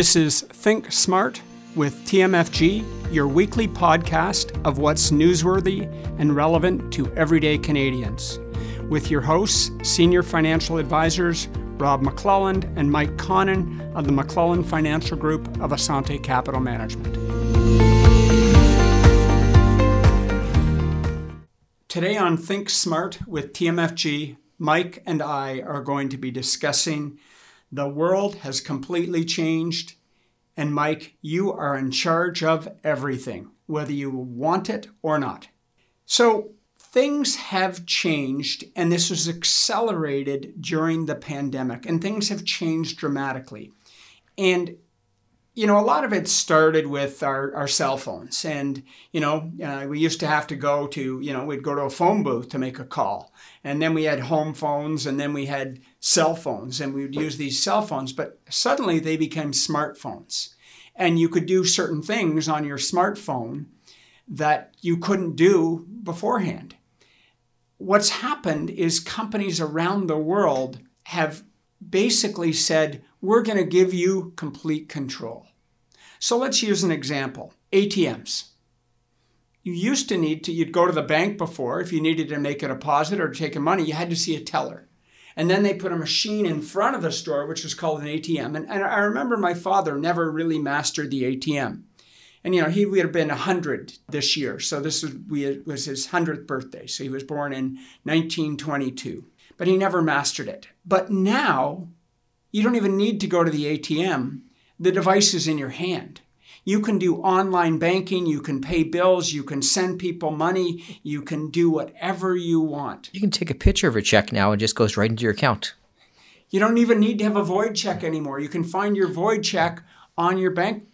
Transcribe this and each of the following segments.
This is Think Smart with TMFG, your weekly podcast of what's newsworthy and relevant to everyday Canadians. With your hosts, Senior Financial Advisors Rob McClelland and Mike Connon of the McClelland Financial Group of Assante Capital Management. Today on Think Smart with TMFG, Mike and I are going to be discussing the world has completely changed. And Mike, you are in charge of everything, whether you want it or not. So, things have changed, and this was accelerated during the pandemic, and things have changed dramatically. And you know, a lot of it started with our, our cell phones. And, you know, uh, we used to have to go to, you know, we'd go to a phone booth to make a call. And then we had home phones and then we had cell phones and we would use these cell phones. But suddenly they became smartphones. And you could do certain things on your smartphone that you couldn't do beforehand. What's happened is companies around the world have basically said, we're going to give you complete control. So let's use an example ATMs. You used to need to, you'd go to the bank before. If you needed to make a deposit or take a money, you had to see a teller. And then they put a machine in front of the store, which was called an ATM. And, and I remember my father never really mastered the ATM. And you know, he would have been 100 this year. So this was, we, was his 100th birthday. So he was born in 1922. But he never mastered it. But now you don't even need to go to the ATM. The device is in your hand. You can do online banking, you can pay bills, you can send people money, you can do whatever you want. You can take a picture of a check now and it just goes right into your account. You don't even need to have a void check anymore. You can find your void check on your bank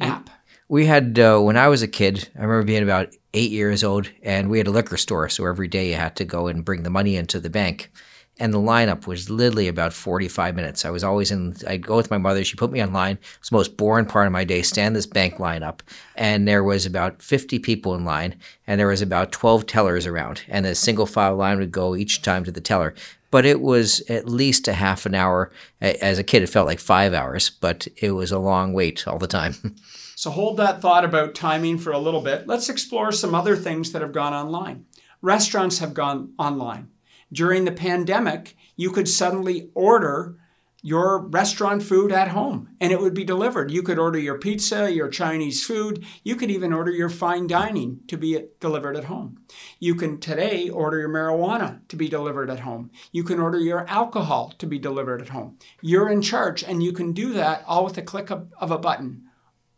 app. We had, uh, when I was a kid, I remember being about eight years old, and we had a liquor store. So every day you had to go and bring the money into the bank and the lineup was literally about 45 minutes. I was always in, I'd go with my mother. She put me on line. It was the most boring part of my day, stand this bank lineup. And there was about 50 people in line, and there was about 12 tellers around. And a single file line would go each time to the teller. But it was at least a half an hour. As a kid, it felt like five hours, but it was a long wait all the time. so hold that thought about timing for a little bit. Let's explore some other things that have gone online. Restaurants have gone online during the pandemic, you could suddenly order your restaurant food at home and it would be delivered. You could order your pizza, your Chinese food. You could even order your fine dining to be delivered at home. You can today order your marijuana to be delivered at home. You can order your alcohol to be delivered at home. You're in charge and you can do that all with a click of, of a button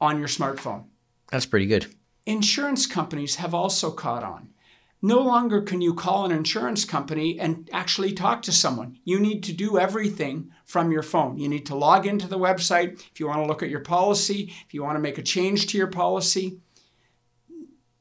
on your smartphone. That's pretty good. Insurance companies have also caught on. No longer can you call an insurance company and actually talk to someone. You need to do everything from your phone. You need to log into the website if you want to look at your policy, if you want to make a change to your policy.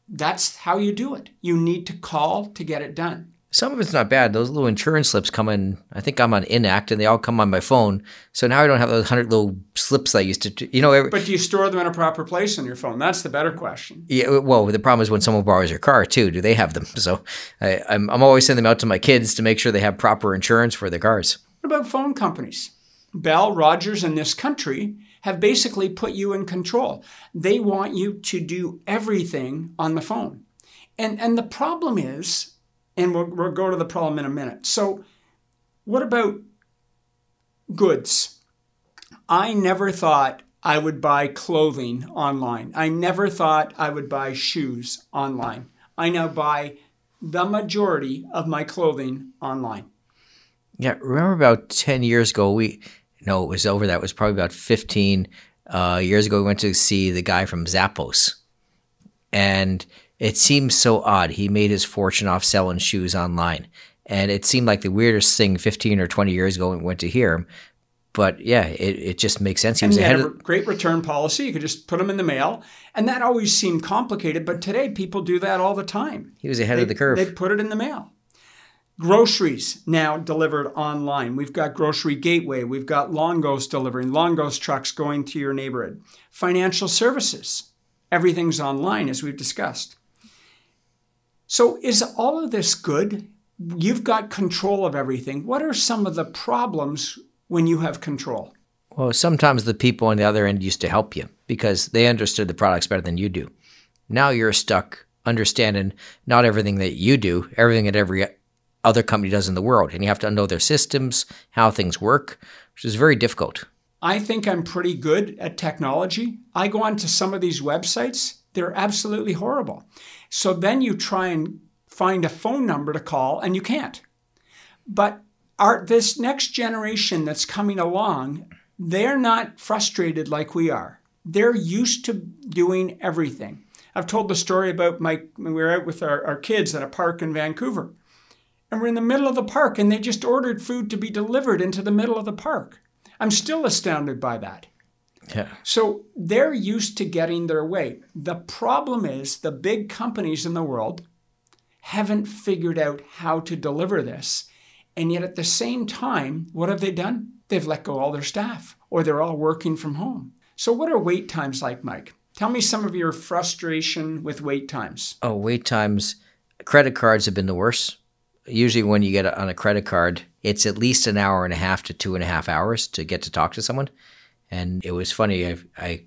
That's how you do it. You need to call to get it done. Some of it's not bad. Those little insurance slips come in. I think I'm on Intact, and they all come on my phone. So now I don't have those hundred little slips I used to. You know. Every, but do you store them in a proper place on your phone? That's the better question. Yeah. Well, the problem is when someone borrows your car too. Do they have them? So I, I'm I'm always sending them out to my kids to make sure they have proper insurance for their cars. What about phone companies? Bell, Rogers, in this country have basically put you in control. They want you to do everything on the phone. And and the problem is and we'll, we'll go to the problem in a minute. So, what about goods? I never thought I would buy clothing online. I never thought I would buy shoes online. I now buy the majority of my clothing online. Yeah, remember about 10 years ago, we, no, it was over that. It was probably about 15 uh, years ago, we went to see the guy from Zappos. And it seems so odd. He made his fortune off selling shoes online. And it seemed like the weirdest thing 15 or 20 years ago when we went to hear him. But yeah, it, it just makes sense. He and was ahead had a of... great return policy. You could just put them in the mail. And that always seemed complicated. But today, people do that all the time. He was ahead they, of the curve. They put it in the mail. Groceries now delivered online. We've got Grocery Gateway. We've got Longo's delivering, Longo's trucks going to your neighborhood. Financial services. Everything's online, as we've discussed. So, is all of this good? You've got control of everything. What are some of the problems when you have control? Well, sometimes the people on the other end used to help you because they understood the products better than you do. Now you're stuck understanding not everything that you do, everything that every other company does in the world. And you have to know their systems, how things work, which is very difficult. I think I'm pretty good at technology. I go onto some of these websites, they're absolutely horrible. So then you try and find a phone number to call and you can't. But our, this next generation that's coming along, they're not frustrated like we are. They're used to doing everything. I've told the story about my when we were out with our, our kids at a park in Vancouver. And we're in the middle of the park and they just ordered food to be delivered into the middle of the park. I'm still astounded by that. Yeah. So they're used to getting their way. The problem is the big companies in the world haven't figured out how to deliver this. And yet at the same time, what have they done? They've let go all their staff or they're all working from home. So what are wait times like, Mike? Tell me some of your frustration with wait times. Oh, wait times. Credit cards have been the worst. Usually, when you get on a credit card, it's at least an hour and a half to two and a half hours to get to talk to someone. And it was funny. I I,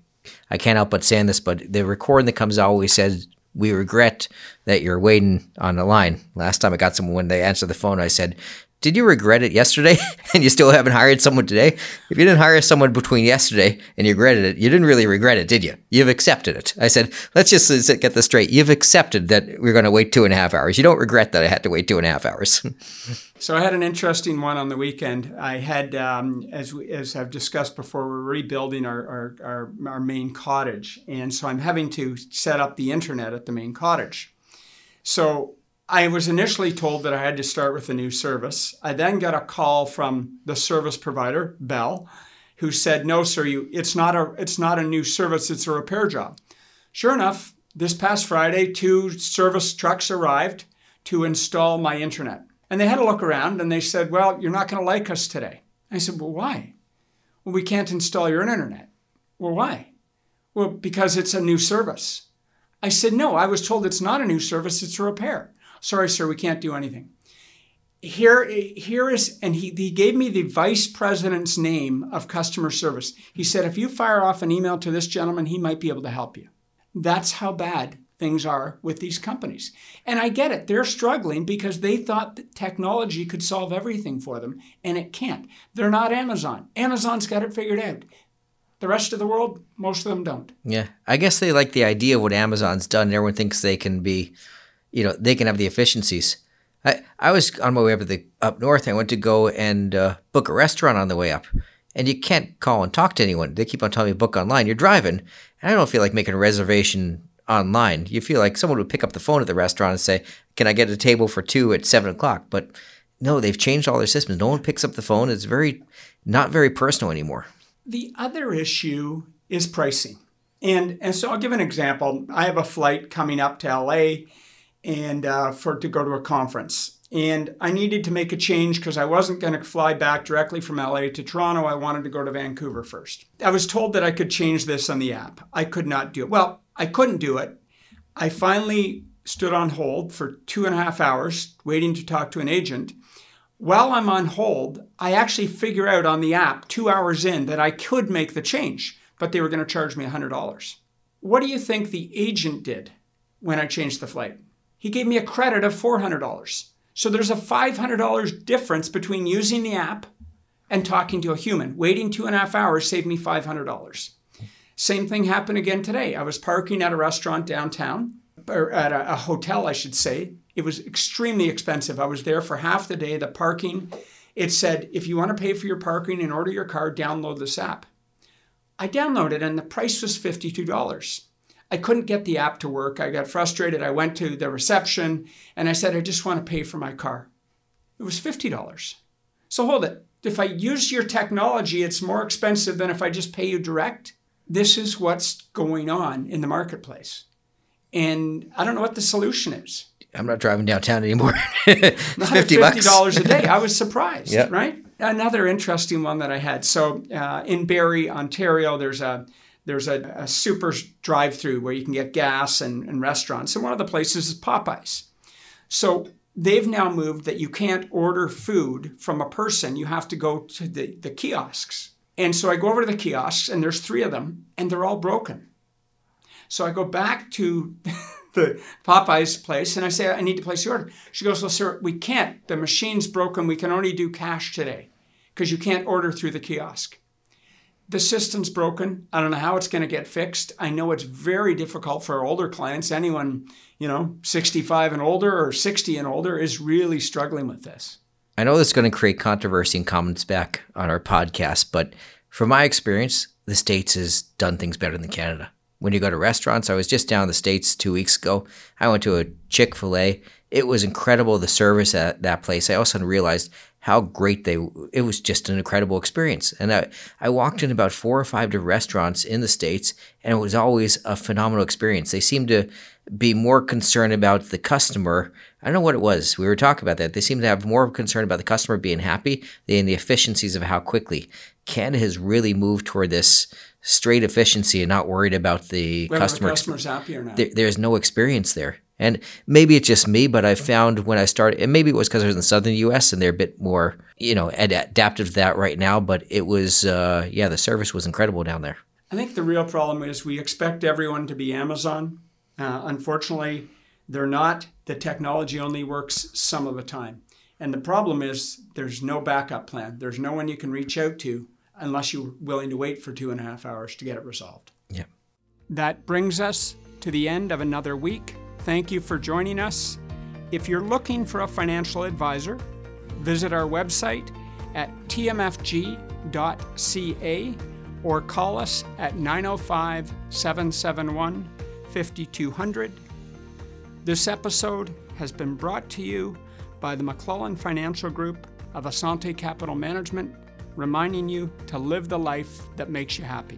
I can't help but saying this, but the recording that comes out always says, "We regret that you're waiting on the line." Last time I got someone when they answered the phone, I said, did you regret it yesterday and you still haven't hired someone today? If you didn't hire someone between yesterday and you regretted it, you didn't really regret it, did you? You've accepted it. I said, let's just get this straight. You've accepted that we're going to wait two and a half hours. You don't regret that I had to wait two and a half hours. so I had an interesting one on the weekend. I had, um, as, we, as I've discussed before, we're rebuilding our, our, our, our main cottage. And so I'm having to set up the internet at the main cottage. So I was initially told that I had to start with a new service. I then got a call from the service provider, Bell, who said, "No, sir, you it's not a it's not a new service, it's a repair job." Sure enough, this past Friday, two service trucks arrived to install my internet. And they had a look around and they said, "Well, you're not going to like us today." I said, "Well, why?" "Well, we can't install your internet." "Well, why?" "Well, because it's a new service." I said, "No, I was told it's not a new service, it's a repair." Sorry, sir, we can't do anything. Here, here is, and he, he gave me the vice president's name of customer service. He said, if you fire off an email to this gentleman, he might be able to help you. That's how bad things are with these companies. And I get it. They're struggling because they thought that technology could solve everything for them, and it can't. They're not Amazon. Amazon's got it figured out. The rest of the world, most of them don't. Yeah. I guess they like the idea of what Amazon's done. Everyone thinks they can be you know they can have the efficiencies. I, I was on my way up to the up north. I went to go and uh, book a restaurant on the way up, and you can't call and talk to anyone. They keep on telling me book online. You're driving, and I don't feel like making a reservation online. You feel like someone would pick up the phone at the restaurant and say, "Can I get a table for two at seven o'clock?" But no, they've changed all their systems. No one picks up the phone. It's very not very personal anymore. The other issue is pricing. And, and so I'll give an example. I have a flight coming up to LA and uh, for to go to a conference. And I needed to make a change because I wasn't going to fly back directly from LA to Toronto. I wanted to go to Vancouver first. I was told that I could change this on the app. I could not do it. Well, I couldn't do it. I finally stood on hold for two and a half hours waiting to talk to an agent. While I'm on hold, I actually figure out on the app two hours in that I could make the change, but they were going to charge me $100. What do you think the agent did when I changed the flight? He gave me a credit of $400. So there's a $500 difference between using the app and talking to a human. Waiting two and a half hours saved me $500. Same thing happened again today. I was parking at a restaurant downtown, or at a, a hotel, I should say. It was extremely expensive. I was there for half the day. The parking, it said, if you want to pay for your parking and order your car, download this app. I downloaded and the price was $52. I couldn't get the app to work. I got frustrated. I went to the reception and I said, I just want to pay for my car. It was $50. So hold it. If I use your technology, it's more expensive than if I just pay you direct. This is what's going on in the marketplace. And I don't know what the solution is. I'm not driving downtown anymore. Fifty dollars a day. I was surprised. Yep. Right. Another interesting one that I had. So uh, in Barrie, Ontario, there's a there's a, a super drive through where you can get gas and, and restaurants. And one of the places is Popeyes. So they've now moved that you can't order food from a person. You have to go to the, the kiosks. And so I go over to the kiosks, and there's three of them, and they're all broken. So I go back to the Popeye's place and I say, I need to place the order. She goes, Well, sir, we can't. The machine's broken. We can only do cash today because you can't order through the kiosk. The system's broken. I don't know how it's going to get fixed. I know it's very difficult for older clients. Anyone, you know, 65 and older or 60 and older is really struggling with this. I know this is going to create controversy and comments back on our podcast, but from my experience, the States has done things better than Canada when you go to restaurants. I was just down in the States two weeks ago. I went to a Chick fil A. It was incredible, the service at that place. I also realized how great they it was just an incredible experience and I, I walked in about four or five different restaurants in the states and it was always a phenomenal experience they seemed to be more concerned about the customer i don't know what it was we were talking about that they seemed to have more concern about the customer being happy than the efficiencies of how quickly canada has really moved toward this straight efficiency and not worried about the customer. the customer's happy or not. There, there's no experience there. And maybe it's just me, but I found when I started, and maybe it was because I was in the southern U.S. and they're a bit more, you know, ad- adaptive to that right now. But it was, uh, yeah, the service was incredible down there. I think the real problem is we expect everyone to be Amazon. Uh, unfortunately, they're not. The technology only works some of the time. And the problem is there's no backup plan. There's no one you can reach out to unless you're willing to wait for two and a half hours to get it resolved. Yeah. That brings us to the end of another week. Thank you for joining us. If you're looking for a financial advisor, visit our website at tmfg.ca or call us at 905 771 5200. This episode has been brought to you by the McClelland Financial Group of Assante Capital Management, reminding you to live the life that makes you happy.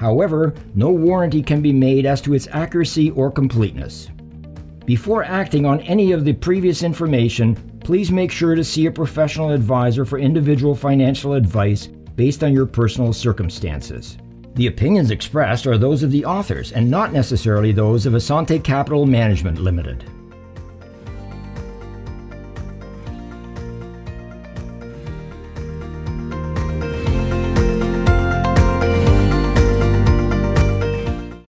However, no warranty can be made as to its accuracy or completeness. Before acting on any of the previous information, please make sure to see a professional advisor for individual financial advice based on your personal circumstances. The opinions expressed are those of the authors and not necessarily those of Assante Capital Management Limited.